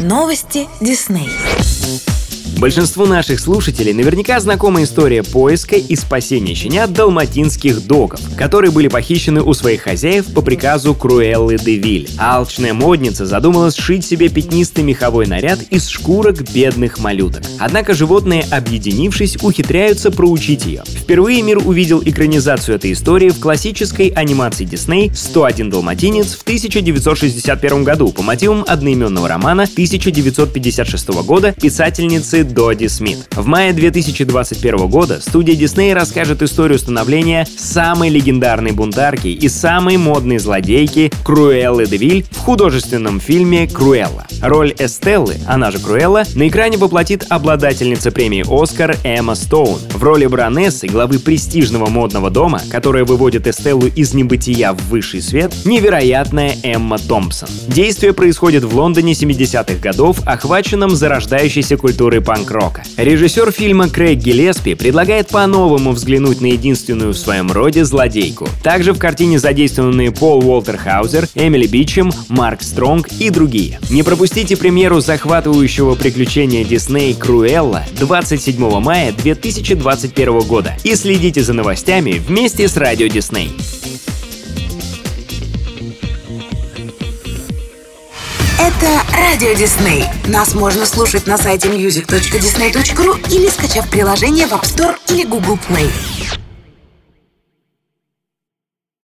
Новости Дисней. Большинству наших слушателей наверняка знакома история поиска и спасения щенят далматинских догов, которые были похищены у своих хозяев по приказу Круэллы де Виль. Алчная модница задумалась сшить себе пятнистый меховой наряд из шкурок бедных малюток. Однако животные, объединившись, ухитряются проучить ее. Впервые мир увидел экранизацию этой истории в классической анимации Дисней «101 далматинец» в 1961 году по мотивам одноименного романа 1956 года писательницы Доди Смит. В мае 2021 года студия Дисней расскажет историю становления самой легендарной бунтарки и самой модной злодейки Круэллы де Виль в художественном фильме «Круэлла». Роль Эстеллы, она же Круэлла, на экране воплотит обладательница премии «Оскар» Эмма Стоун. В роли Бронессы, главы престижного модного дома, которая выводит Эстеллу из небытия в высший свет, невероятная Эмма Томпсон. Действие происходит в Лондоне 70-х годов, охваченном зарождающейся культурой панк-рока. Режиссер фильма Крейг Гиллеспи предлагает по-новому взглянуть на единственную в своем роде злодейку. Также в картине задействованы Пол Уолтер Хаузер, Эмили Бичем, Марк Стронг и другие. Не пропустите премьеру захватывающего приключения Дисней Круэлла 27 мая 2021 года и следите за новостями вместе с Радио Дисней. Это Радио Дисней. Нас можно слушать на сайте music.disney.ru или скачав приложение в App Store или Google Play.